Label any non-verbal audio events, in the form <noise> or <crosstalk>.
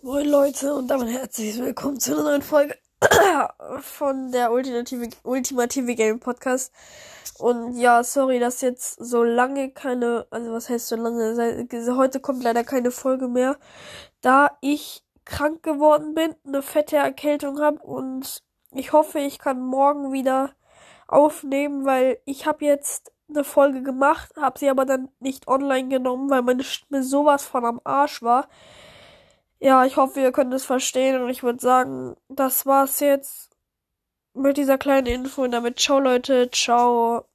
Moin Leute und damit herzlich willkommen zu einer neuen Folge <coughs> von der ultimative, ultimative Game Podcast. Und ja, sorry, dass jetzt so lange keine, also was heißt so lange, heute kommt leider keine Folge mehr, da ich krank geworden bin, eine fette Erkältung habe und ich hoffe, ich kann morgen wieder aufnehmen, weil ich habe jetzt eine Folge gemacht, habe sie aber dann nicht online genommen, weil meine Stimme sowas von am Arsch war. Ja, ich hoffe, ihr könnt es verstehen und ich würde sagen, das war's jetzt mit dieser kleinen Info und damit ciao Leute, ciao.